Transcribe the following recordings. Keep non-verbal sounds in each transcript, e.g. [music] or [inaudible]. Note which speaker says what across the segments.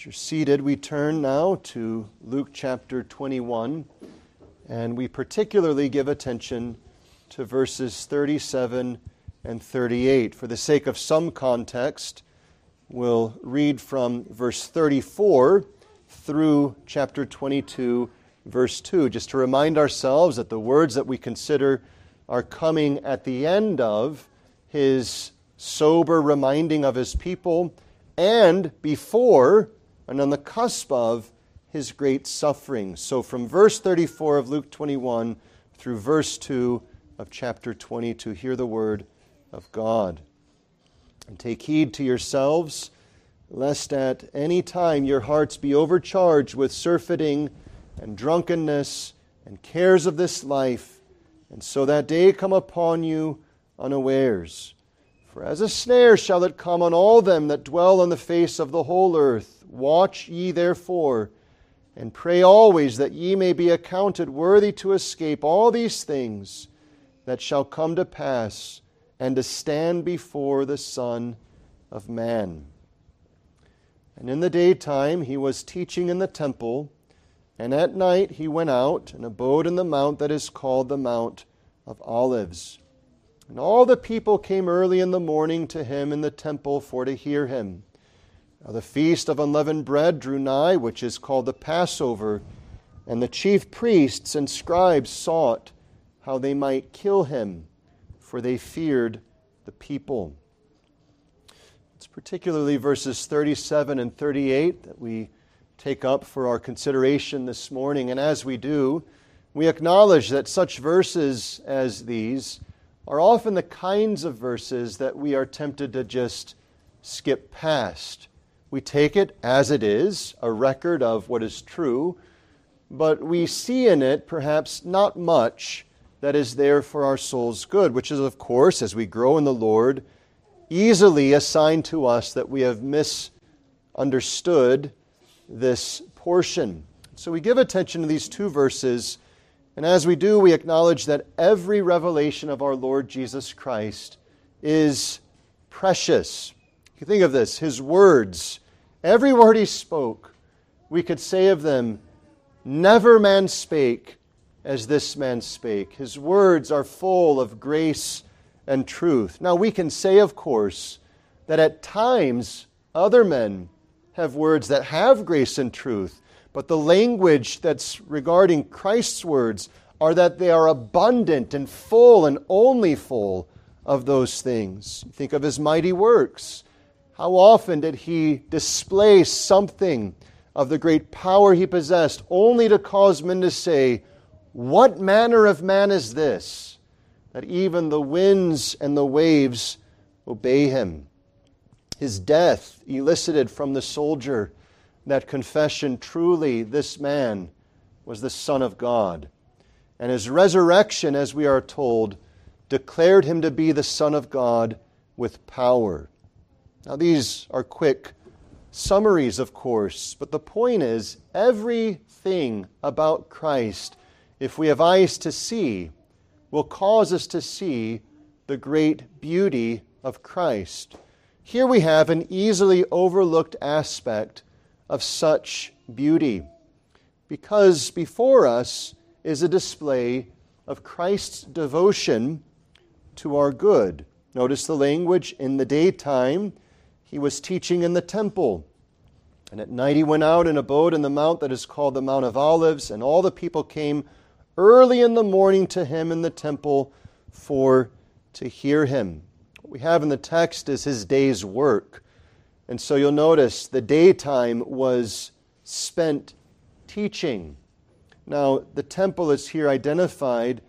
Speaker 1: As you're seated, we turn now to Luke chapter 21, and we particularly give attention to verses 37 and 38. For the sake of some context, we'll read from verse 34 through chapter 22, verse 2, just to remind ourselves that the words that we consider are coming at the end of his sober reminding of his people and before and on the cusp of his great suffering. So, from verse 34 of Luke 21 through verse 2 of chapter 22, hear the word of God. And take heed to yourselves, lest at any time your hearts be overcharged with surfeiting and drunkenness and cares of this life, and so that day come upon you unawares. For as a snare shall it come on all them that dwell on the face of the whole earth. Watch ye therefore, and pray always that ye may be accounted worthy to escape all these things that shall come to pass, and to stand before the Son of Man. And in the daytime he was teaching in the temple, and at night he went out and abode in the mount that is called the Mount of Olives. And all the people came early in the morning to him in the temple for to hear him. Now the feast of unleavened bread drew nigh, which is called the Passover, and the chief priests and scribes sought how they might kill him, for they feared the people. It's particularly verses 37 and 38 that we take up for our consideration this morning. And as we do, we acknowledge that such verses as these are often the kinds of verses that we are tempted to just skip past we take it as it is, a record of what is true, but we see in it perhaps not much that is there for our soul's good, which is, of course, as we grow in the Lord, easily a sign to us that we have misunderstood this portion. So we give attention to these two verses, and as we do, we acknowledge that every revelation of our Lord Jesus Christ is precious. You think of this His words, every word He spoke, we could say of them, Never man spake as this man spake. His words are full of grace and truth. Now, we can say, of course, that at times other men have words that have grace and truth, but the language that's regarding Christ's words are that they are abundant and full and only full of those things. Think of his mighty works. How often did he display something of the great power he possessed only to cause men to say, What manner of man is this? That even the winds and the waves obey him. His death elicited from the soldier that confession truly, this man was the Son of God. And his resurrection, as we are told, declared him to be the Son of God with power. Now, these are quick summaries, of course, but the point is everything about Christ, if we have eyes to see, will cause us to see the great beauty of Christ. Here we have an easily overlooked aspect of such beauty, because before us is a display of Christ's devotion to our good. Notice the language in the daytime he was teaching in the temple. And at night he went out and abode in the mount that is called the Mount of Olives, and all the people came early in the morning to him in the temple for to hear him. What we have in the text is his day's work. And so you'll notice the daytime was spent teaching. Now, the temple is here identified,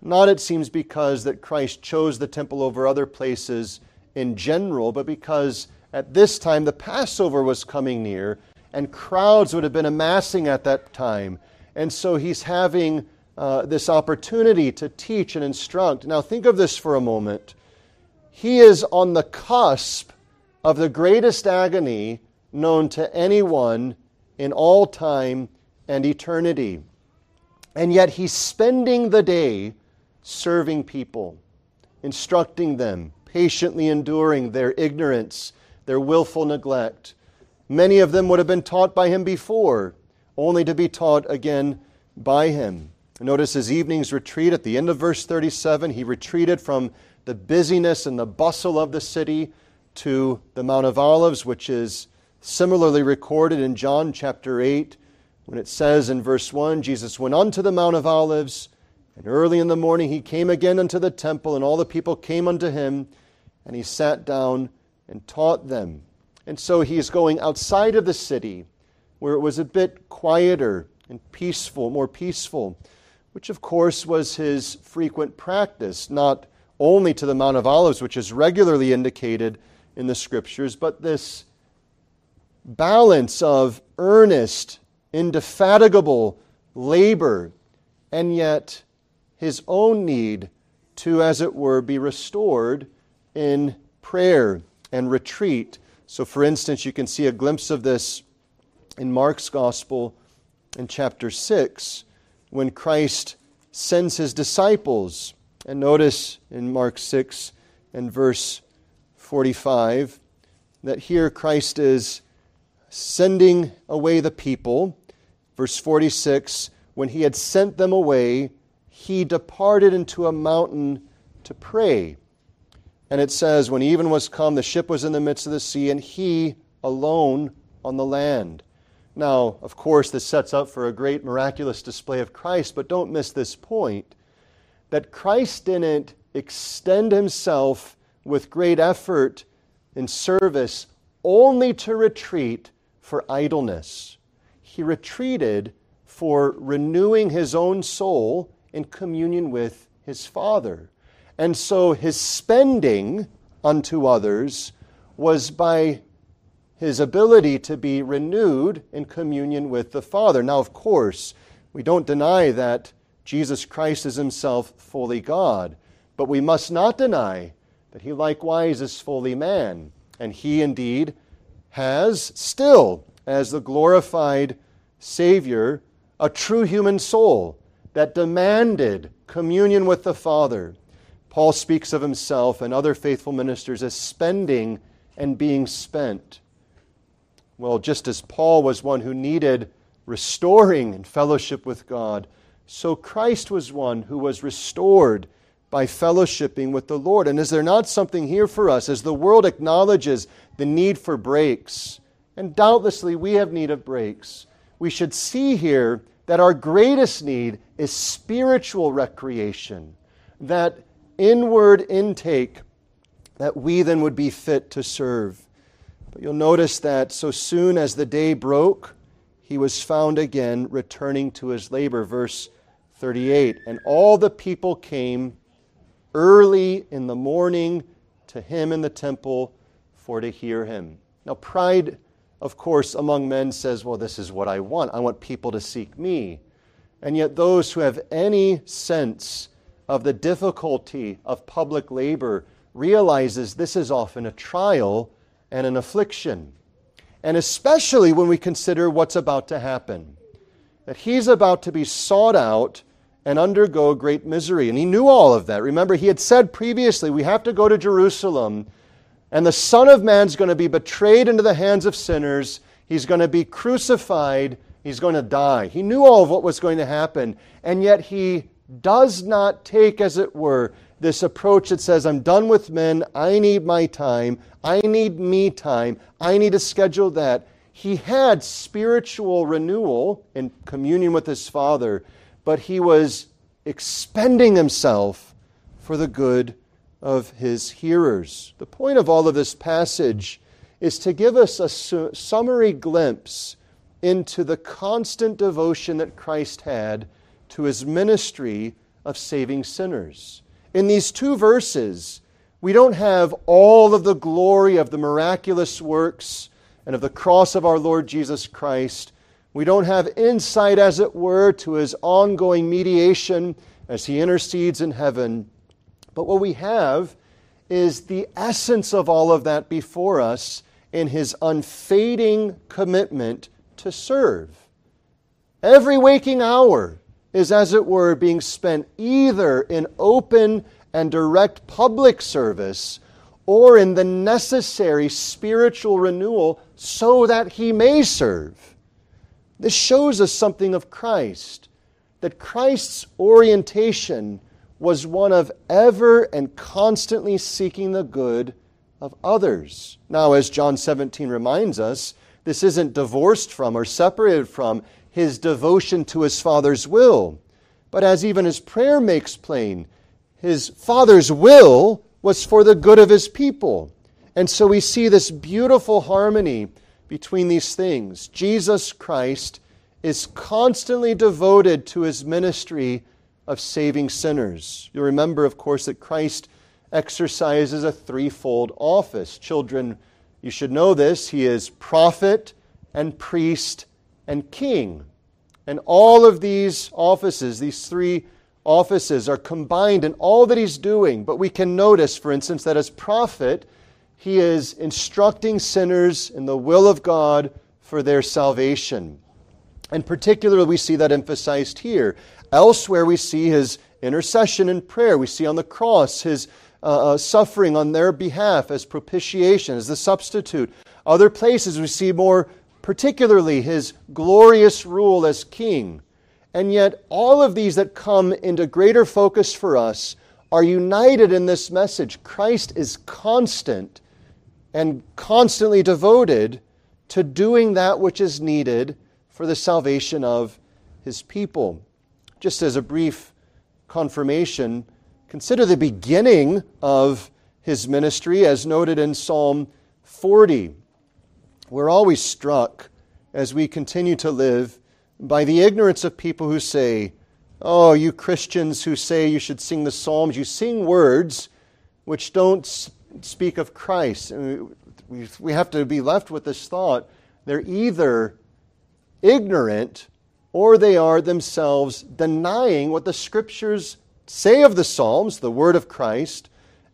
Speaker 1: not it seems because that Christ chose the temple over other places in general, but because at this time, the Passover was coming near, and crowds would have been amassing at that time. And so he's having uh, this opportunity to teach and instruct. Now, think of this for a moment. He is on the cusp of the greatest agony known to anyone in all time and eternity. And yet he's spending the day serving people, instructing them, patiently enduring their ignorance their willful neglect. Many of them would have been taught by him before, only to be taught again by him. Notice his evening's retreat at the end of verse 37. He retreated from the busyness and the bustle of the city to the Mount of Olives, which is similarly recorded in John chapter 8, when it says in verse 1 Jesus went unto the Mount of Olives, and early in the morning he came again unto the temple, and all the people came unto him, and he sat down and taught them. And so he is going outside of the city, where it was a bit quieter and peaceful, more peaceful, which of course was his frequent practice, not only to the Mount of Olives, which is regularly indicated in the scriptures, but this balance of earnest, indefatigable labor, and yet his own need to, as it were, be restored in prayer and retreat. So, for instance, you can see a glimpse of this in Mark's Gospel in chapter 6 when Christ sends his disciples. And notice in Mark 6 and verse 45 that here Christ is sending away the people. Verse 46 when he had sent them away, he departed into a mountain to pray. And it says, When even was come, the ship was in the midst of the sea, and he alone on the land. Now, of course, this sets up for a great miraculous display of Christ, but don't miss this point that Christ didn't extend himself with great effort in service only to retreat for idleness. He retreated for renewing his own soul in communion with his Father. And so his spending unto others was by his ability to be renewed in communion with the Father. Now, of course, we don't deny that Jesus Christ is himself fully God, but we must not deny that he likewise is fully man. And he indeed has still, as the glorified Savior, a true human soul that demanded communion with the Father. Paul speaks of himself and other faithful ministers as spending and being spent. Well, just as Paul was one who needed restoring and fellowship with God, so Christ was one who was restored by fellowshipping with the Lord. And is there not something here for us as the world acknowledges the need for breaks? And doubtlessly we have need of breaks. We should see here that our greatest need is spiritual recreation, that inward intake that we then would be fit to serve. But you'll notice that so soon as the day broke, he was found again returning to his labor. Verse 38 And all the people came early in the morning to him in the temple for to hear him. Now, pride, of course, among men says, Well, this is what I want. I want people to seek me. And yet, those who have any sense of the difficulty of public labor realizes this is often a trial and an affliction. And especially when we consider what's about to happen. That he's about to be sought out and undergo great misery. And he knew all of that. Remember, he had said previously, we have to go to Jerusalem, and the Son of Man's going to be betrayed into the hands of sinners. He's going to be crucified. He's going to die. He knew all of what was going to happen, and yet he does not take, as it were, this approach that says, I'm done with men. I need my time. I need me time. I need to schedule that. He had spiritual renewal in communion with his Father but he was expending himself for the good of his hearers. The point of all of this passage is to give us a su- summary glimpse into the constant devotion that Christ had to his ministry of saving sinners. In these two verses, we don't have all of the glory of the miraculous works and of the cross of our Lord Jesus Christ we don't have insight, as it were, to his ongoing mediation as he intercedes in heaven. But what we have is the essence of all of that before us in his unfading commitment to serve. Every waking hour is, as it were, being spent either in open and direct public service or in the necessary spiritual renewal so that he may serve. This shows us something of Christ, that Christ's orientation was one of ever and constantly seeking the good of others. Now, as John 17 reminds us, this isn't divorced from or separated from his devotion to his Father's will. But as even his prayer makes plain, his Father's will was for the good of his people. And so we see this beautiful harmony between these things. Jesus Christ is constantly devoted to his ministry of saving sinners. You'll remember, of course, that Christ exercises a threefold office. Children, you should know this. He is prophet and priest and king. And all of these offices, these three offices, are combined in all that he's doing. But we can notice, for instance, that as prophet, he is instructing sinners in the will of God for their salvation. And particularly, we see that emphasized here. Elsewhere, we see his intercession and prayer. We see on the cross his uh, uh, suffering on their behalf as propitiation, as the substitute. Other places, we see more particularly his glorious rule as king. And yet, all of these that come into greater focus for us are united in this message. Christ is constant and constantly devoted to doing that which is needed for the salvation of his people. Just as a brief confirmation, consider the beginning of his ministry as noted in Psalm 40. We're always struck as we continue to live by the ignorance of people who say, Oh, you Christians who say you should sing the Psalms, you sing words which don't speak of Christ. We have to be left with this thought. They're either ignorant or they are themselves denying what the scriptures say of the Psalms, the word of Christ,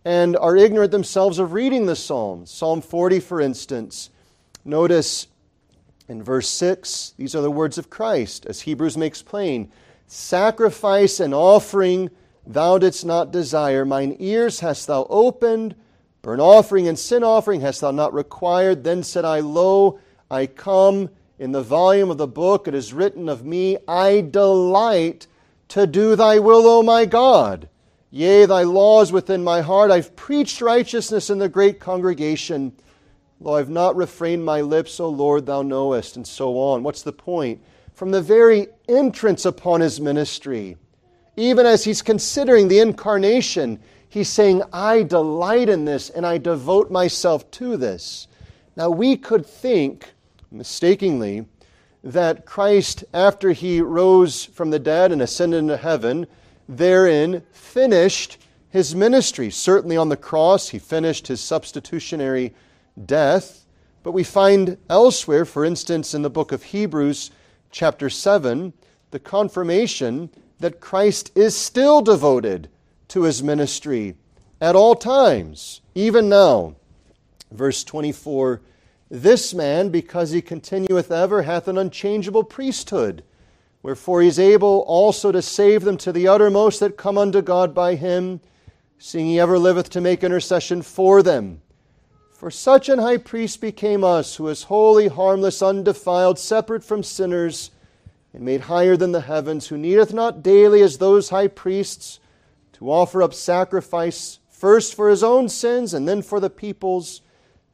Speaker 1: and are ignorant themselves of reading the Psalms. Psalm 40, for instance, notice in verse 6, these are the words of Christ, as Hebrews makes plain Sacrifice and offering thou didst not desire, mine ears hast thou opened, burnt offering and sin offering hast thou not required. Then said I, Lo, I come. In the volume of the book it is written of me, I delight to do thy will, O my God. Yea, thy law is within my heart. I've preached righteousness in the great congregation. Lo, I've not refrained my lips, O Lord, thou knowest, and so on. What's the point? From the very entrance upon his ministry, even as he's considering the incarnation, he's saying, I delight in this and I devote myself to this. Now, we could think mistakenly that Christ, after he rose from the dead and ascended into heaven, therein finished his ministry. Certainly on the cross, he finished his substitutionary death. But we find elsewhere, for instance, in the book of Hebrews, chapter 7, the confirmation that Christ is still devoted to his ministry at all times, even now. Verse 24 this man, because he continueth ever, hath an unchangeable priesthood. Wherefore he is able also to save them to the uttermost that come unto God by him, seeing he ever liveth to make intercession for them. For such an high priest became us, who is holy, harmless, undefiled, separate from sinners, and made higher than the heavens, who needeth not daily as those high priests to offer up sacrifice, first for his own sins and then for the people's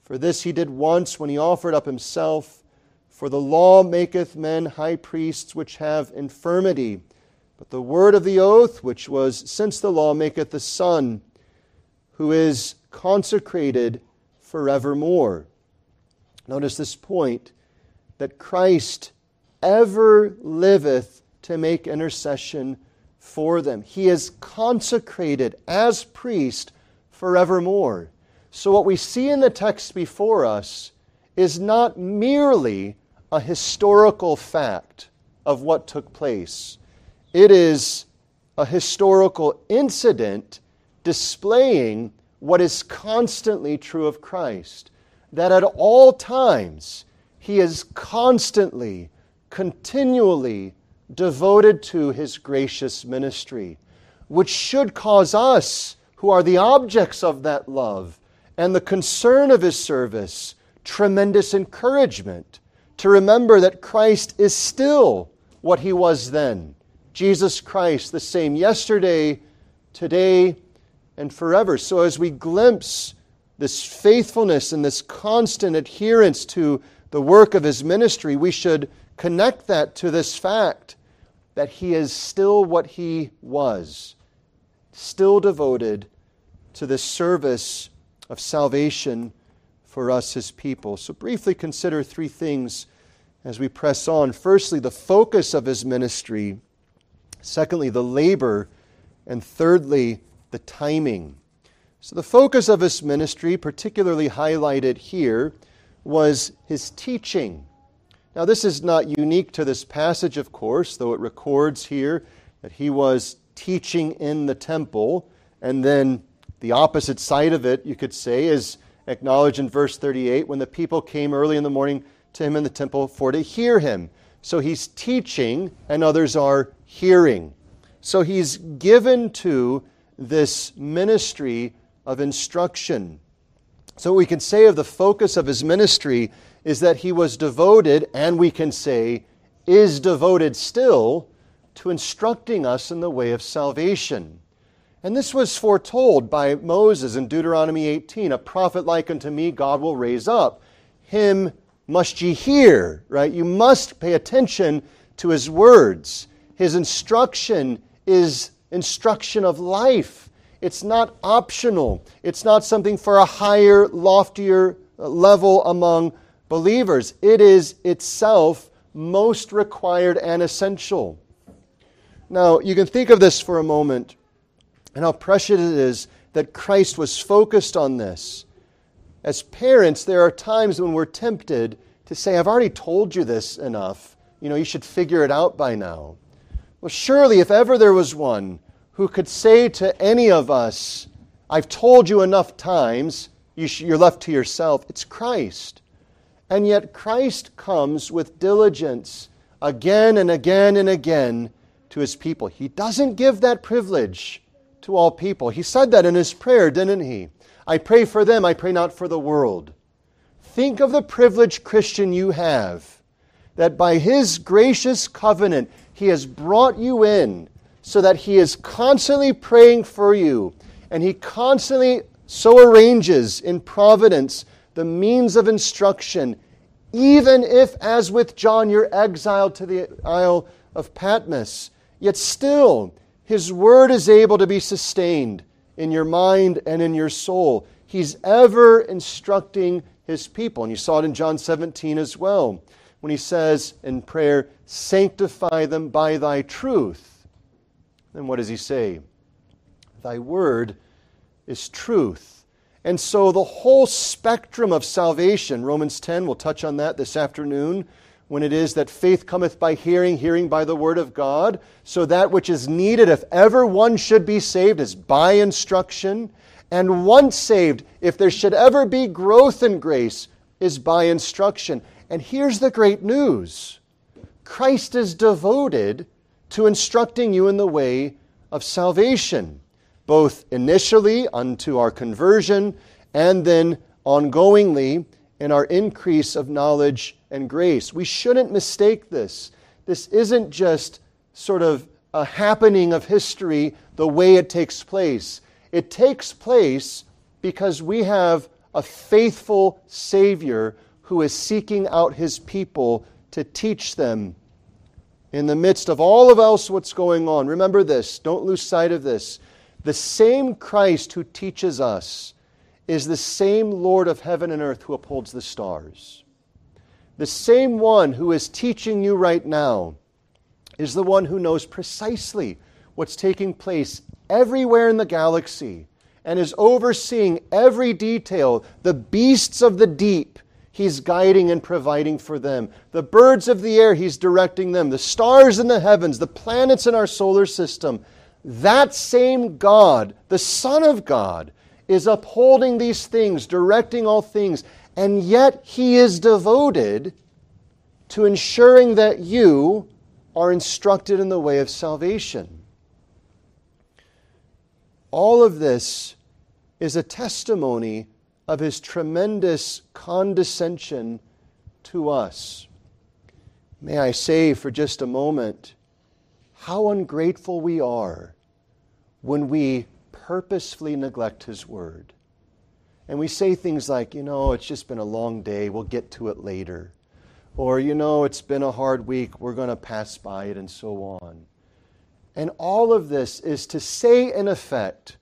Speaker 1: for this he did once when he offered up himself. For the law maketh men high priests which have infirmity. But the word of the oath, which was since the law, maketh the Son, who is consecrated forevermore. Notice this point that Christ ever liveth to make intercession for them. He is consecrated as priest forevermore. So, what we see in the text before us is not merely a historical fact of what took place, it is a historical incident displaying what is constantly true of Christ that at all times he is constantly, continually devoted to his gracious ministry, which should cause us, who are the objects of that love, and the concern of his service tremendous encouragement to remember that Christ is still what he was then. Jesus Christ, the same yesterday, today, and forever. So as we glimpse this faithfulness and this constant adherence to the work of his ministry, we should connect that to this fact that he is still what he was, still devoted to the service of salvation for us, his people. So, briefly consider three things as we press on. Firstly, the focus of his ministry. Secondly, the labor. And thirdly, the timing. So, the focus of his ministry, particularly highlighted here, was his teaching. Now, this is not unique to this passage, of course, though it records here that he was teaching in the temple. And then the opposite side of it, you could say, is acknowledged in verse 38 when the people came early in the morning to him in the temple for to hear him. So he's teaching, and others are hearing. So he's given to this ministry of instruction. So, we can say of the focus of his ministry is that he was devoted, and we can say is devoted still, to instructing us in the way of salvation. And this was foretold by Moses in Deuteronomy 18 A prophet like unto me, God will raise up. Him must ye hear, right? You must pay attention to his words. His instruction is instruction of life. It's not optional. It's not something for a higher, loftier uh, level among believers. It is itself most required and essential. Now, you can think of this for a moment and how precious it is that Christ was focused on this. As parents, there are times when we're tempted to say, I've already told you this enough. You know, you should figure it out by now. Well, surely, if ever there was one who could say to any of us, I've told you enough times, you are left to yourself, it's Christ. And yet, Christ comes with diligence again and again and again to his people. He doesn't give that privilege to all people. He said that in his prayer, didn't he? I pray for them, I pray not for the world. Think of the privileged Christian you have, that by his gracious covenant, he has brought you in so that He is constantly praying for you, and He constantly so arranges in providence the means of instruction, even if, as with John, you're exiled to the Isle of Patmos. Yet still, His word is able to be sustained in your mind and in your soul. He's ever instructing His people. And you saw it in John 17 as well, when He says in prayer, Sanctify them by thy truth. Then what does he say? Thy word is truth. And so the whole spectrum of salvation, Romans 10, we'll touch on that this afternoon, when it is that faith cometh by hearing, hearing by the word of God. So that which is needed, if ever one should be saved, is by instruction. And once saved, if there should ever be growth in grace, is by instruction. And here's the great news Christ is devoted to instructing you in the way of salvation, both initially unto our conversion and then ongoingly in our increase of knowledge and grace. We shouldn't mistake this. This isn't just sort of a happening of history the way it takes place. It takes place because we have a faithful Savior who is seeking out his people to teach them in the midst of all of else what's going on. Remember this, don't lose sight of this. The same Christ who teaches us is the same Lord of heaven and earth who upholds the stars. The same one who is teaching you right now is the one who knows precisely what's taking place everywhere in the galaxy and is overseeing every detail, the beasts of the deep He's guiding and providing for them. The birds of the air, He's directing them. The stars in the heavens, the planets in our solar system. That same God, the Son of God, is upholding these things, directing all things, and yet He is devoted to ensuring that you are instructed in the way of salvation. All of this is a testimony of his tremendous condescension to us. May I say for just a moment how ungrateful we are when we purposefully neglect his word. And we say things like, you know, it's just been a long day, we'll get to it later. Or, you know, it's been a hard week, we're going to pass by it, and so on. And all of this is to say, in effect,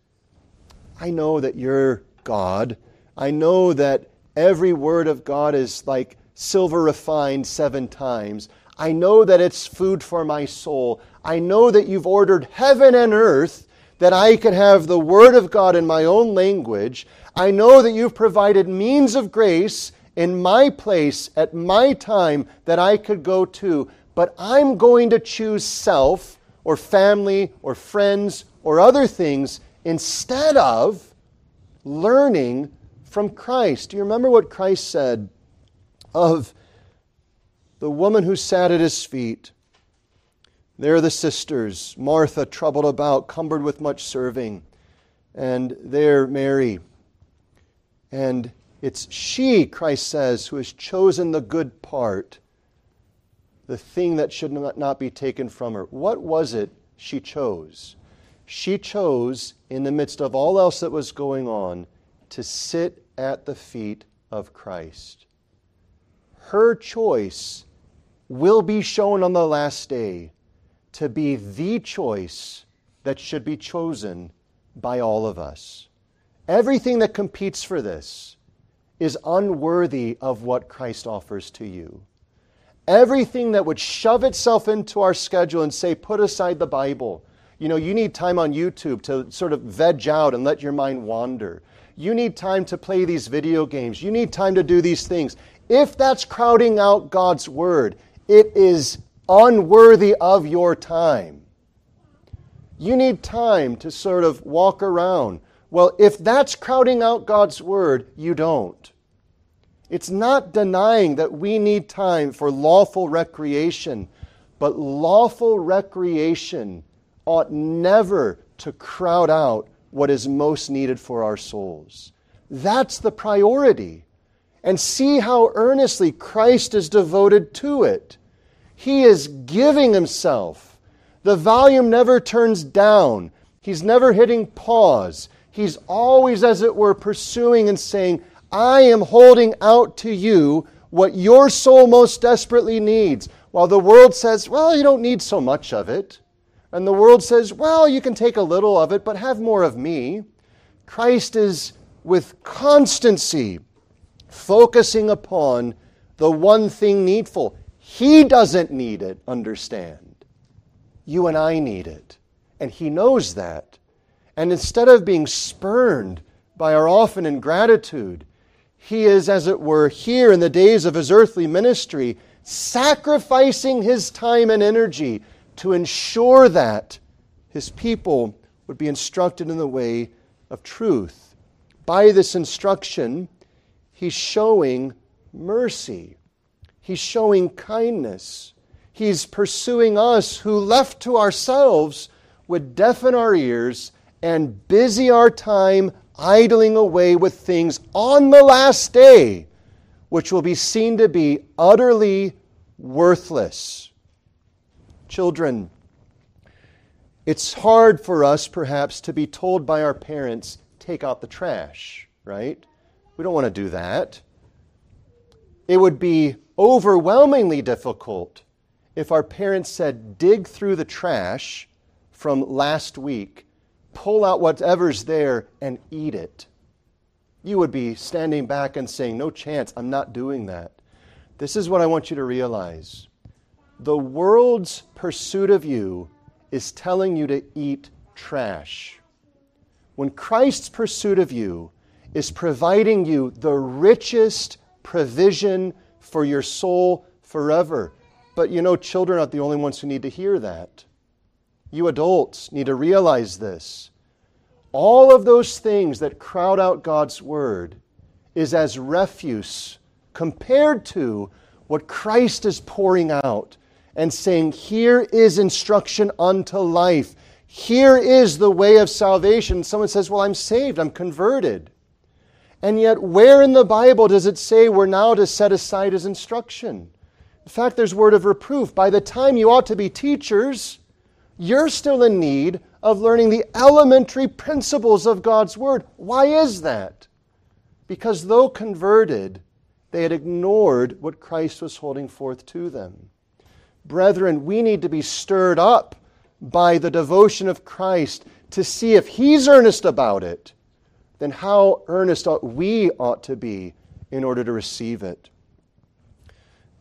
Speaker 1: I know that you're God. I know that every word of God is like silver refined seven times. I know that it's food for my soul. I know that you've ordered heaven and earth that I could have the Word of God in my own language. I know that you've provided means of grace in my place at my time that I could go to, but I'm going to choose self or family or friends or other things instead of learning from Christ. Do you remember what Christ said of the woman who sat at his feet? There are the sisters, Martha troubled about, cumbered with much serving, and there Mary. And it's she, Christ says, who has chosen the good part, the thing that should not be taken from her. What was it she chose? She chose, in the midst of all else that was going on, to sit at the feet of Christ. Her choice will be shown on the last day to be the choice that should be chosen by all of us. Everything that competes for this is unworthy of what Christ offers to you. Everything that would shove itself into our schedule and say, put aside the Bible. You know, you need time on YouTube to sort of veg out and let your mind wander. You need time to play these video games. You need time to do these things. If that's crowding out God's Word, it is unworthy of your time. You need time to sort of walk around. Well, if that's crowding out God's Word, you don't. It's not denying that we need time for lawful recreation, but lawful recreation ought never to crowd out what is most needed for our souls. That's the priority. And see how earnestly Christ is devoted to it. He is giving himself. The volume never turns down. He's never hitting pause. He's always, as it were, pursuing and saying, I am holding out to you what your soul most desperately needs. While the world says, well, you don't need so much of it. And the world says, well, you can take a little of it, but have more of me. Christ is with constancy focusing upon the one thing needful. He doesn't need it, understand. You and I need it. And He knows that. And instead of being spurned by our often ingratitude, He is, as it were, here in the days of His earthly ministry, sacrificing His time and energy to ensure that His people would be instructed in the way of truth. By this instruction, He's showing mercy. He's showing kindness. He's pursuing us who, left to ourselves, would deafen our ears and busy our time idling away with things on the last day, which will be seen to be utterly worthless. Children, it's hard for us, perhaps, to be told by our parents, take out the trash, right? We don't want to do that. It would be overwhelmingly difficult if our parents said, dig through the trash from last week, pull out whatever's there, and eat it. You would be standing back and saying, No chance, I'm not doing that. This is what I want you to realize the world's pursuit of you is telling you to eat trash. When Christ's pursuit of you is providing you the richest provision for your soul forever. But you know, children aren't the only ones who need to hear that. You adults need to realize this. All of those things that crowd out God's Word is as refuse compared to what Christ is pouring out and saying, Here is instruction unto life. Here is the way of salvation. Someone says, Well, I'm saved, I'm converted. And yet, where in the Bible does it say we're now to set aside his instruction? In fact, there's word of reproof. By the time you ought to be teachers, you're still in need of learning the elementary principles of God's Word. Why is that? Because though converted, they had ignored what Christ was holding forth to them. Brethren, we need to be stirred up by the devotion of Christ to see if He's earnest about it, then how earnest ought we ought to be in order to receive it.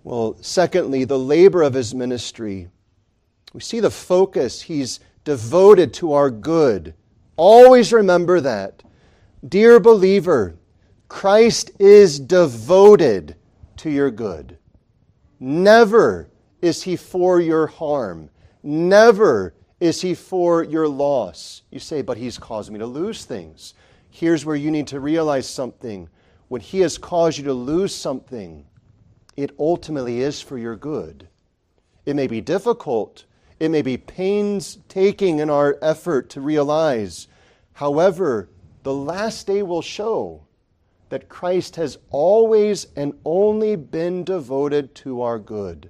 Speaker 1: Well, secondly, the labor of His ministry we see the focus. He's devoted to our good. Always remember that. Dear believer, Christ is devoted to your good. Never is he for your harm. Never is he for your loss. You say, but he's caused me to lose things. Here's where you need to realize something. When he has caused you to lose something, it ultimately is for your good. It may be difficult, it may be painstaking in our effort to realize. However, the last day will show that Christ has always and only been devoted to our good.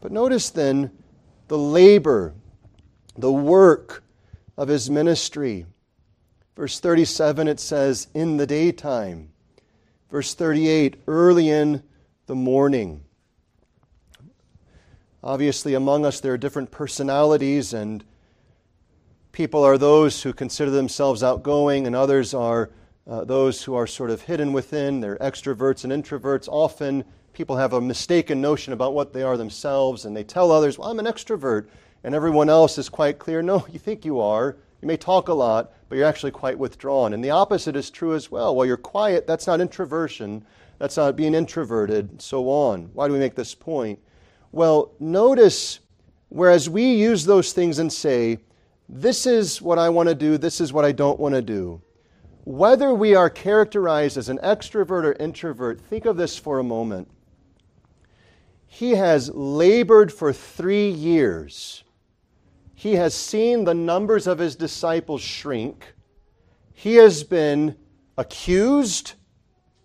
Speaker 1: But notice then the labor, the work of his ministry. Verse 37, it says, in the daytime. Verse 38, early in the morning. Obviously, among us, there are different personalities, and people are those who consider themselves outgoing, and others are uh, those who are sort of hidden within. They're extroverts and introverts. Often, people have a mistaken notion about what they are themselves, and they tell others, Well, I'm an extrovert. And everyone else is quite clear, No, [laughs] you think you are. You may talk a lot, but you're actually quite withdrawn. And the opposite is true as well. While you're quiet, that's not introversion, that's not being introverted, so on. Why do we make this point? Well, notice whereas we use those things and say, this is what I want to do, this is what I don't want to do. Whether we are characterized as an extrovert or introvert, think of this for a moment. He has labored for three years. He has seen the numbers of his disciples shrink. He has been accused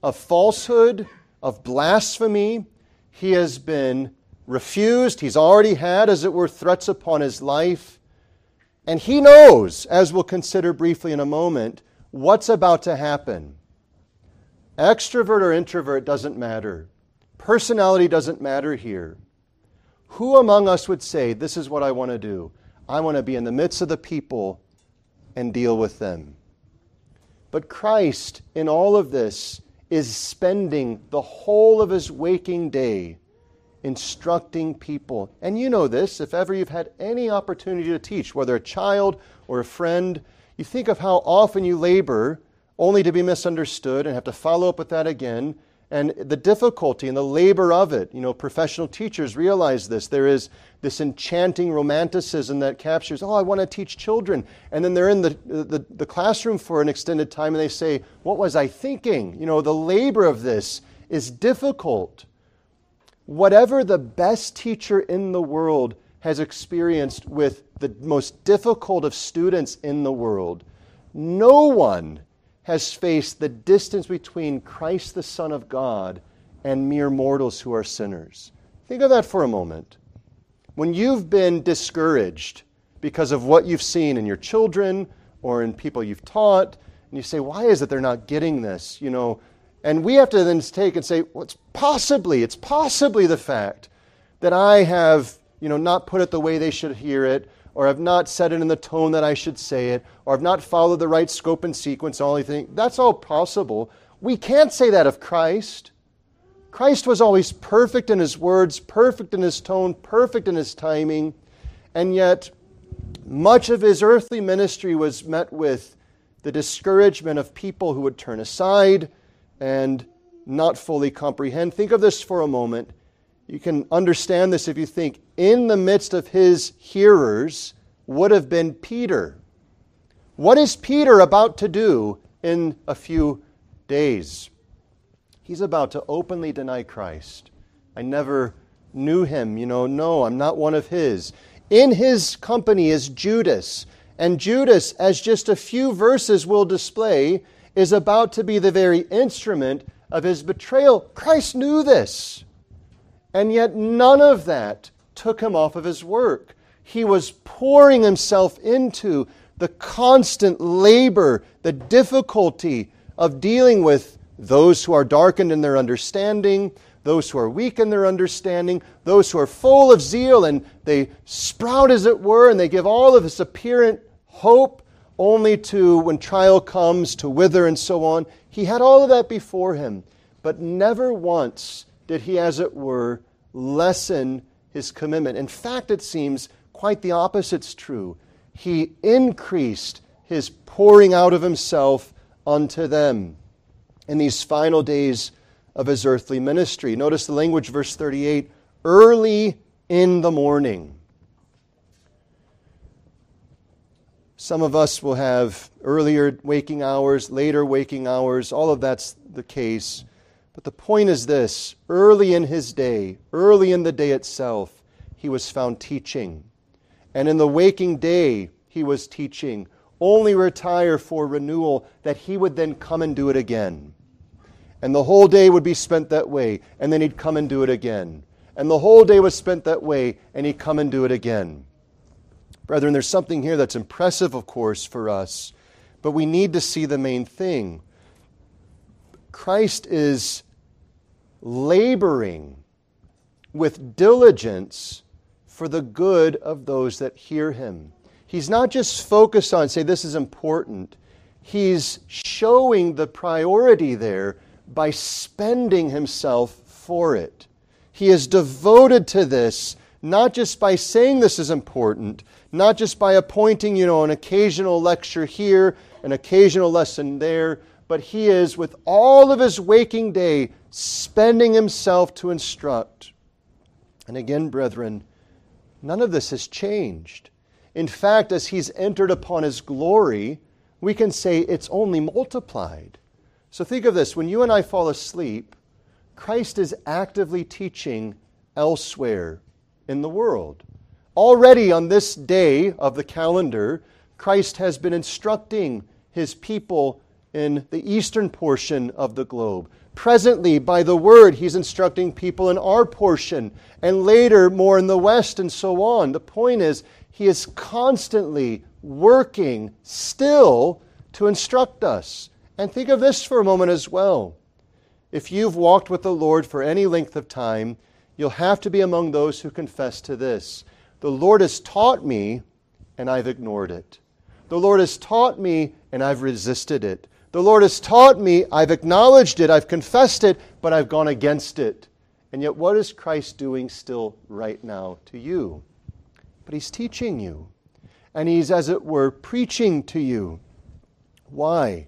Speaker 1: of falsehood, of blasphemy. He has been refused. He's already had, as it were, threats upon his life. And he knows, as we'll consider briefly in a moment, what's about to happen. Extrovert or introvert doesn't matter. Personality doesn't matter here. Who among us would say, This is what I want to do? I want to be in the midst of the people and deal with them. But Christ, in all of this, is spending the whole of his waking day instructing people. And you know this, if ever you've had any opportunity to teach, whether a child or a friend, you think of how often you labor only to be misunderstood and have to follow up with that again. And the difficulty and the labor of it. You know, professional teachers realize this. There is this enchanting romanticism that captures, oh, I want to teach children. And then they're in the, the, the classroom for an extended time and they say, what was I thinking? You know, the labor of this is difficult whatever the best teacher in the world has experienced with the most difficult of students in the world, no one has faced the distance between Christ, the Son of God, and mere mortals who are sinners. Think of that for a moment. When you've been discouraged because of what you've seen in your children or in people you've taught, and you say, Why is it they're not getting this? You know, and we have to then take and say, well, it's possibly, it's possibly the fact that I have, you know, not put it the way they should hear it, or have not said it in the tone that I should say it, or have not followed the right scope and sequence, all anything. That's all possible. We can't say that of Christ. Christ was always perfect in his words, perfect in his tone, perfect in his timing, and yet much of his earthly ministry was met with the discouragement of people who would turn aside and not fully comprehend. Think of this for a moment. You can understand this if you think in the midst of his hearers would have been Peter. What is Peter about to do in a few days? He's about to openly deny Christ. I never knew him. You know, no, I'm not one of his. In his company is Judas. And Judas, as just a few verses will display, is about to be the very instrument of his betrayal. Christ knew this. And yet, none of that took him off of his work. He was pouring himself into the constant labor, the difficulty of dealing with those who are darkened in their understanding, those who are weak in their understanding, those who are full of zeal and they sprout, as it were, and they give all of this apparent hope only to, when trial comes, to wither and so on. He had all of that before him, but never once did he, as it were, lessen his commitment. In fact, it seems quite the opposite's true. He increased his pouring out of himself unto them in these final days of his earthly ministry. Notice the language, verse 38 early in the morning. Some of us will have earlier waking hours, later waking hours. All of that's the case. But the point is this early in his day, early in the day itself, he was found teaching. And in the waking day, he was teaching. Only retire for renewal, that he would then come and do it again. And the whole day would be spent that way, and then he'd come and do it again. And the whole day was spent that way, and he'd come and do it again. Brethren, there's something here that's impressive, of course, for us, but we need to see the main thing. Christ is laboring with diligence for the good of those that hear him. He's not just focused on, say, this is important. He's showing the priority there by spending himself for it. He is devoted to this, not just by saying this is important, not just by appointing, you know, an occasional lecture here, an occasional lesson there, but he is, with all of his waking day, spending himself to instruct. And again, brethren, none of this has changed. In fact, as he's entered upon his glory, we can say it's only multiplied. So think of this when you and I fall asleep, Christ is actively teaching elsewhere in the world. Already on this day of the calendar, Christ has been instructing his people in the eastern portion of the globe. Presently, by the word, he's instructing people in our portion, and later more in the west, and so on. The point is, he is constantly working still to instruct us. And think of this for a moment as well. If you've walked with the Lord for any length of time, you'll have to be among those who confess to this. The Lord has taught me, and I've ignored it. The Lord has taught me, and I've resisted it. The Lord has taught me, I've acknowledged it, I've confessed it, but I've gone against it. And yet, what is Christ doing still right now to you? But He's teaching you, and He's, as it were, preaching to you. Why?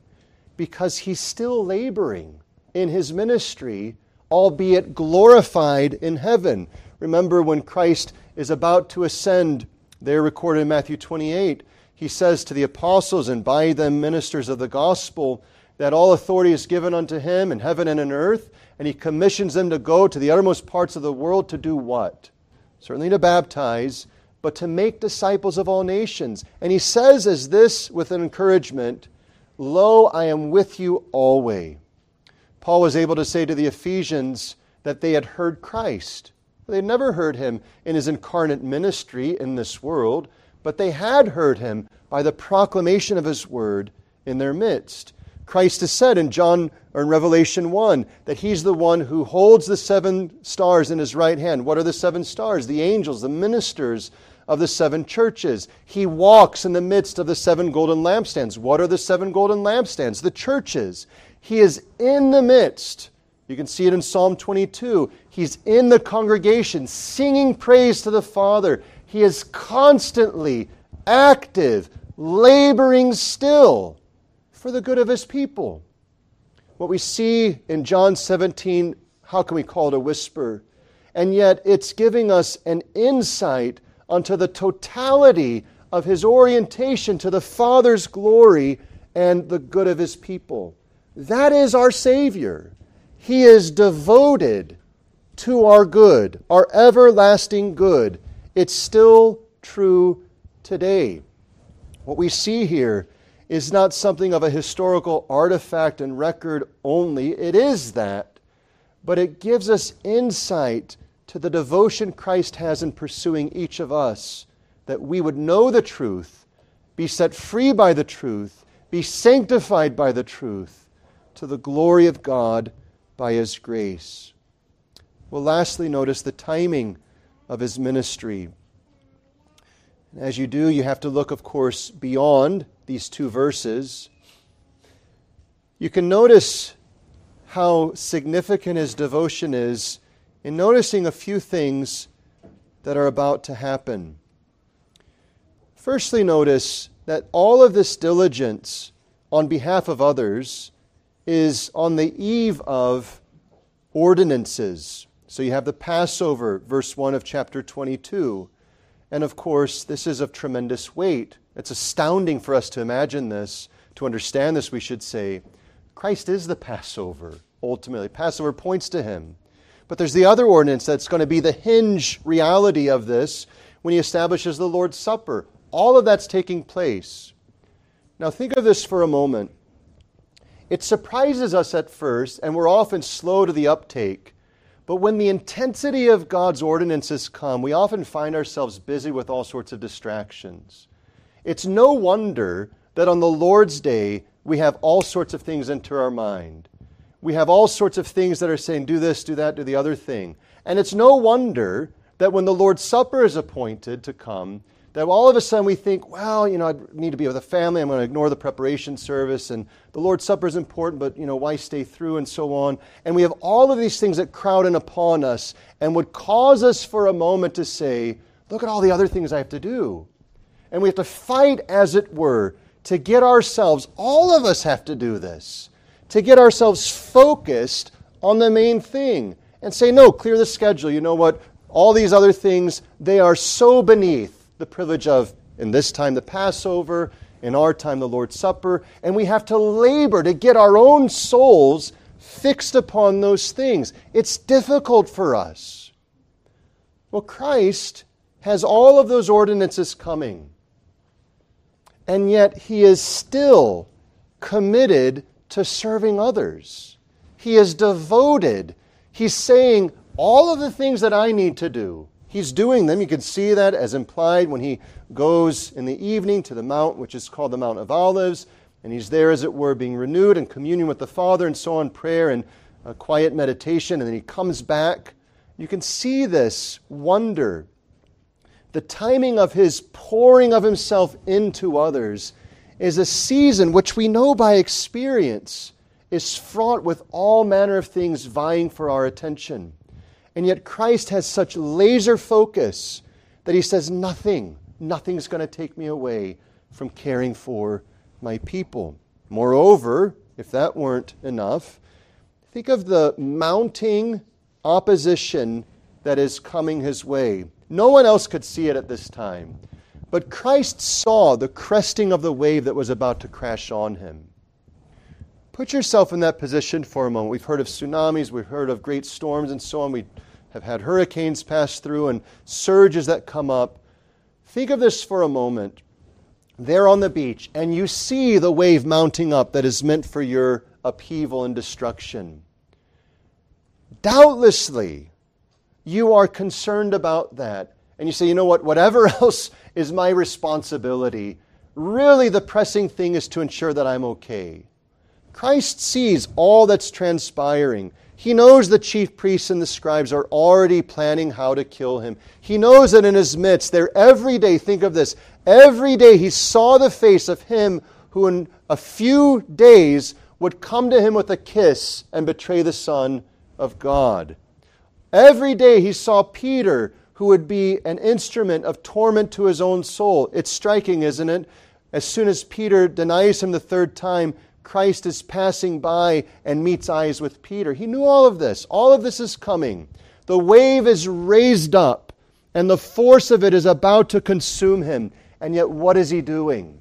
Speaker 1: because he's still laboring in his ministry, albeit glorified in heaven. Remember when Christ is about to ascend, there recorded in Matthew 28, he says to the apostles and by them ministers of the gospel that all authority is given unto him in heaven and in earth, and he commissions them to go to the uttermost parts of the world to do what? Certainly to baptize, but to make disciples of all nations. And he says as this with an encouragement, Lo, I am with you always. Paul was able to say to the Ephesians that they had heard Christ. They had never heard him in his incarnate ministry in this world, but they had heard him by the proclamation of his word in their midst. Christ has said in John or in Revelation 1 that he's the one who holds the seven stars in his right hand. What are the seven stars? The angels, the ministers of the seven churches. He walks in the midst of the seven golden lampstands. What are the seven golden lampstands? The churches. He is in the midst. You can see it in Psalm 22. He's in the congregation singing praise to the Father. He is constantly active, laboring still for the good of his people. What we see in John 17, how can we call it a whisper? And yet it's giving us an insight unto the totality of his orientation to the Father's glory and the good of his people. That is our Savior. He is devoted to our good, our everlasting good. It's still true today. What we see here is not something of a historical artifact and record only. It is that. But it gives us insight to the devotion Christ has in pursuing each of us, that we would know the truth, be set free by the truth, be sanctified by the truth, to the glory of God by His grace. Well, lastly, notice the timing of His ministry. As you do, you have to look, of course, beyond these two verses, you can notice how significant his devotion is in noticing a few things that are about to happen. Firstly, notice that all of this diligence on behalf of others is on the eve of ordinances. So you have the Passover, verse 1 of chapter 22. And of course, this is of tremendous weight. It's astounding for us to imagine this, to understand this, we should say. Christ is the Passover, ultimately. Passover points to him. But there's the other ordinance that's going to be the hinge reality of this when he establishes the Lord's Supper. All of that's taking place. Now, think of this for a moment. It surprises us at first, and we're often slow to the uptake but when the intensity of God's ordinances come, we often find ourselves busy with all sorts of distractions. It's no wonder that on the Lord's day, we have all sorts of things enter our mind. We have all sorts of things that are saying, do this, do that, do the other thing. And it's no wonder that when the Lord's Supper is appointed to come, that all of a sudden we think, well, you know, I need to be with a family. I'm going to ignore the preparation service, and the Lord's Supper is important, but, you know, why stay through, and so on. And we have all of these things that crowd in upon us and would cause us for a moment to say, look at all the other things I have to do. And we have to fight, as it were, to get ourselves, all of us have to do this, to get ourselves focused on the main thing and say, no, clear the schedule. You know what? All these other things, they are so beneath the privilege of, in this time, the Passover, in our time, the Lord's Supper, and we have to labor to get our own souls fixed upon those things. It's difficult for us. Well, Christ has all of those ordinances coming, and yet he is still committed to serving others. He is devoted. He's saying, All of the things that I need to do, He's doing them. You can see that as implied when he goes in the evening to the mount, which is called the Mount of Olives, and he's there, as it were, being renewed in communion with the Father and so on, prayer and quiet meditation, and then he comes back. You can see this wonder. The timing of his pouring of himself into others is a season which we know by experience is fraught with all manner of things vying for our attention. And yet Christ has such laser focus that he says, Nothing, nothing's going to take me away from caring for my people. Moreover, if that weren't enough, think of the mounting opposition that is coming his way. No one else could see it at this time. But Christ saw the cresting of the wave that was about to crash on him. Put yourself in that position for a moment. We've heard of tsunamis, we've heard of great storms, and so on. We have had hurricanes pass through and surges that come up. Think of this for a moment. There on the beach, and you see the wave mounting up that is meant for your upheaval and destruction. Doubtlessly, you are concerned about that. And you say, you know what, whatever [laughs] else is my responsibility, really the pressing thing is to ensure that I'm okay. Christ sees all that's transpiring. He knows the chief priests and the scribes are already planning how to kill him. He knows that in his midst, there every day, think of this, every day he saw the face of him who in a few days would come to him with a kiss and betray the Son of God. Every day he saw Peter, who would be an instrument of torment to his own soul. It's striking, isn't it? As soon as Peter denies him the third time, Christ is passing by and meets eyes with Peter. He knew all of this. All of this is coming. The wave is raised up, and the force of it is about to consume him. And yet, what is he doing?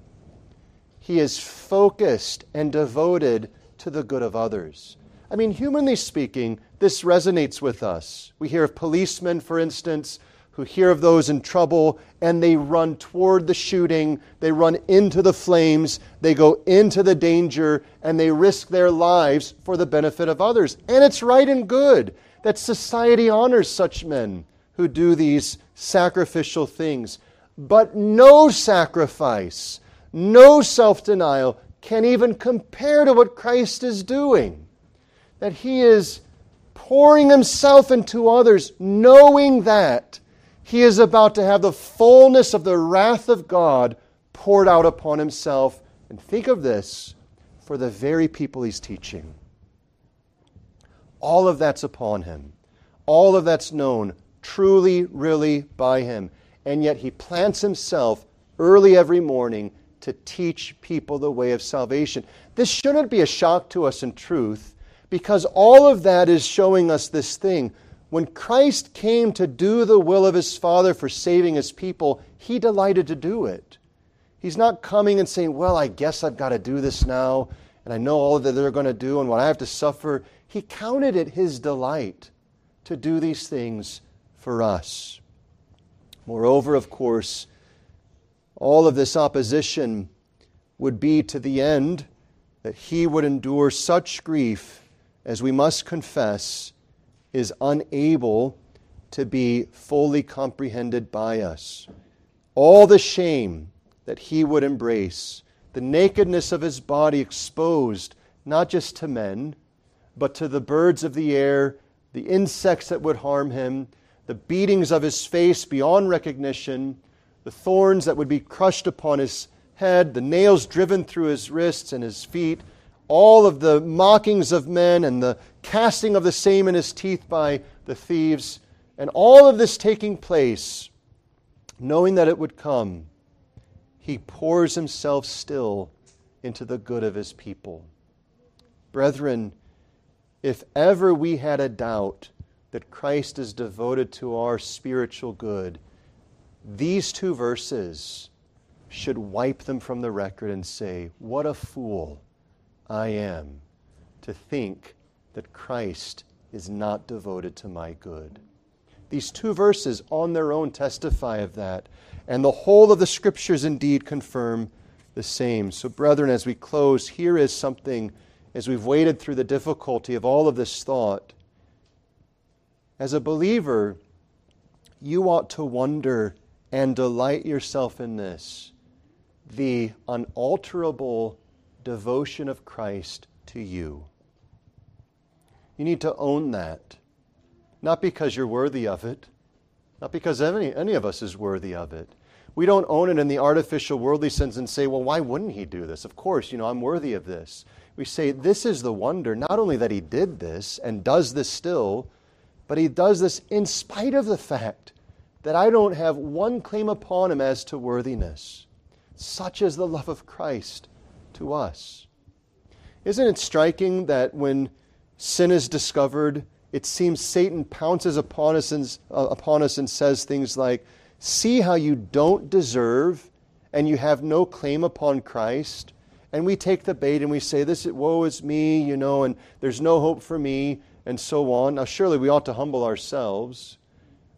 Speaker 1: He is focused and devoted to the good of others. I mean, humanly speaking, this resonates with us. We hear of policemen, for instance, who hear of those in trouble and they run toward the shooting, they run into the flames, they go into the danger, and they risk their lives for the benefit of others. And it's right and good that society honors such men who do these sacrificial things. But no sacrifice, no self denial can even compare to what Christ is doing. That he is pouring himself into others, knowing that he is about to have the fullness of the wrath of God poured out upon himself. And think of this for the very people he's teaching. All of that's upon him. All of that's known truly, really by him. And yet he plants himself early every morning to teach people the way of salvation. This shouldn't be a shock to us in truth because all of that is showing us this thing. When Christ came to do the will of his Father for saving his people, he delighted to do it. He's not coming and saying, Well, I guess I've got to do this now, and I know all that they're going to do and what I have to suffer. He counted it his delight to do these things for us. Moreover, of course, all of this opposition would be to the end that he would endure such grief as we must confess is unable to be fully comprehended by us. All the shame that he would embrace, the nakedness of his body exposed not just to men, but to the birds of the air, the insects that would harm him, the beatings of his face beyond recognition, the thorns that would be crushed upon his head, the nails driven through his wrists and his feet, all of the mockings of men and the casting of the same in his teeth by the thieves, and all of this taking place, knowing that it would come, he pours himself still into the good of his people. Brethren, if ever we had a doubt that Christ is devoted to our spiritual good, these two verses should wipe them from the record and say, What a fool I am to think that Christ is not devoted to my good. These two verses on their own testify of that, and the whole of the scriptures indeed confirm the same. So, brethren, as we close, here is something, as we've waded through the difficulty of all of this thought. As a believer, you ought to wonder and delight yourself in this the unalterable devotion of Christ to you. You need to own that. Not because you're worthy of it, not because any, any of us is worthy of it. We don't own it in the artificial worldly sense and say, well, why wouldn't he do this? Of course, you know, I'm worthy of this. We say, this is the wonder, not only that he did this and does this still, but he does this in spite of the fact that I don't have one claim upon him as to worthiness. Such is the love of Christ to us. Isn't it striking that when sin is discovered, it seems Satan pounces upon us and, uh, upon us and says things like, See how you don't deserve and you have no claim upon Christ? And we take the bait and we say, This is, woe is me, you know, and there's no hope for me, and so on. Now, surely we ought to humble ourselves,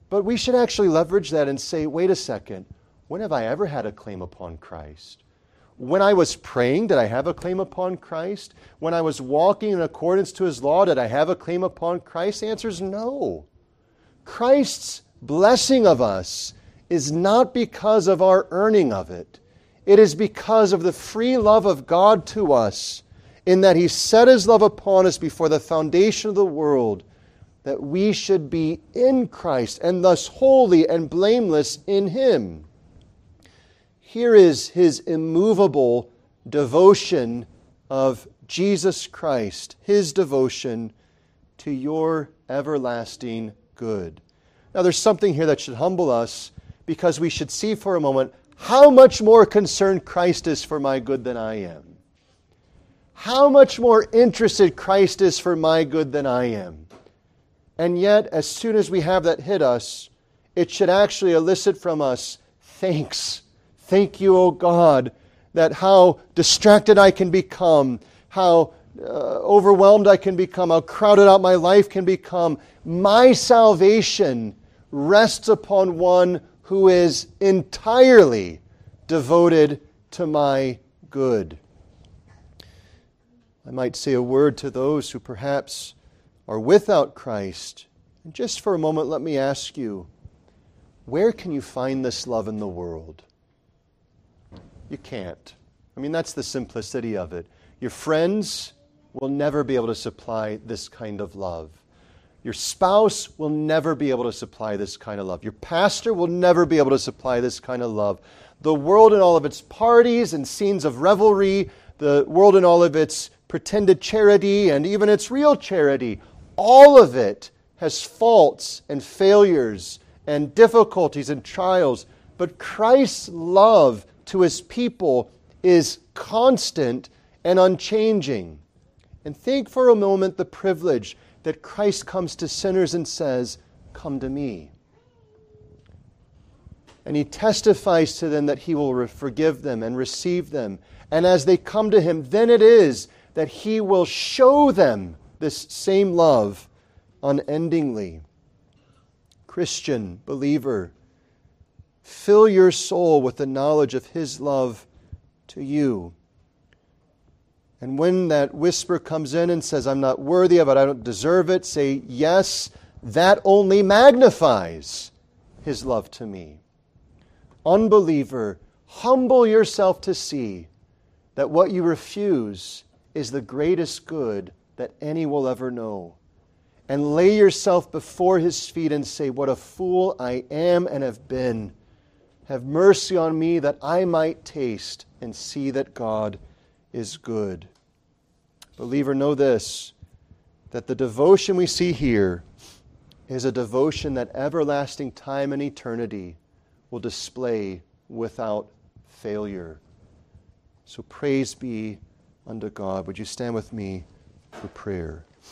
Speaker 1: but we should actually leverage that and say, Wait a second, when have I ever had a claim upon Christ? When I was praying, did I have a claim upon Christ? When I was walking in accordance to his law, did I have a claim upon Christ? The answer is no. Christ's blessing of us is not because of our earning of it. It is because of the free love of God to us, in that He set His love upon us before the foundation of the world, that we should be in Christ and thus holy and blameless in Him. Here is his immovable devotion of Jesus Christ, his devotion to your everlasting good. Now, there's something here that should humble us because we should see for a moment how much more concerned Christ is for my good than I am. How much more interested Christ is for my good than I am. And yet, as soon as we have that hit us, it should actually elicit from us thanks Thank you, O God, that how distracted I can become, how uh, overwhelmed I can become, how crowded out my life can become. My salvation rests upon one who is entirely devoted to my good. I might say a word to those who perhaps are without Christ. And just for a moment, let me ask you where can you find this love in the world? You can't. I mean, that's the simplicity of it. Your friends will never be able to supply this kind of love. Your spouse will never be able to supply this kind of love. Your pastor will never be able to supply this kind of love. The world and all of its parties and scenes of revelry, the world and all of its pretended charity and even its real charity, all of it has faults and failures and difficulties and trials. But Christ's love to his people is constant and unchanging. And think for a moment the privilege that Christ comes to sinners and says, Come to me. And he testifies to them that he will forgive them and receive them. And as they come to him, then it is that he will show them this same love unendingly. Christian, believer, fill your soul with the knowledge of his love to you. And when that whisper comes in and says, I'm not worthy of it, I don't deserve it, say, Yes, that only magnifies his love to me. Unbeliever, humble yourself to see that what you refuse is the greatest good that any will ever know. And lay yourself before his feet and say, What a fool I am and have been. Have mercy on me that I might taste and see that God is good. Believer, know this that the devotion we see here is a devotion that everlasting time and eternity will display without failure. So praise be unto God. Would you stand with me for prayer?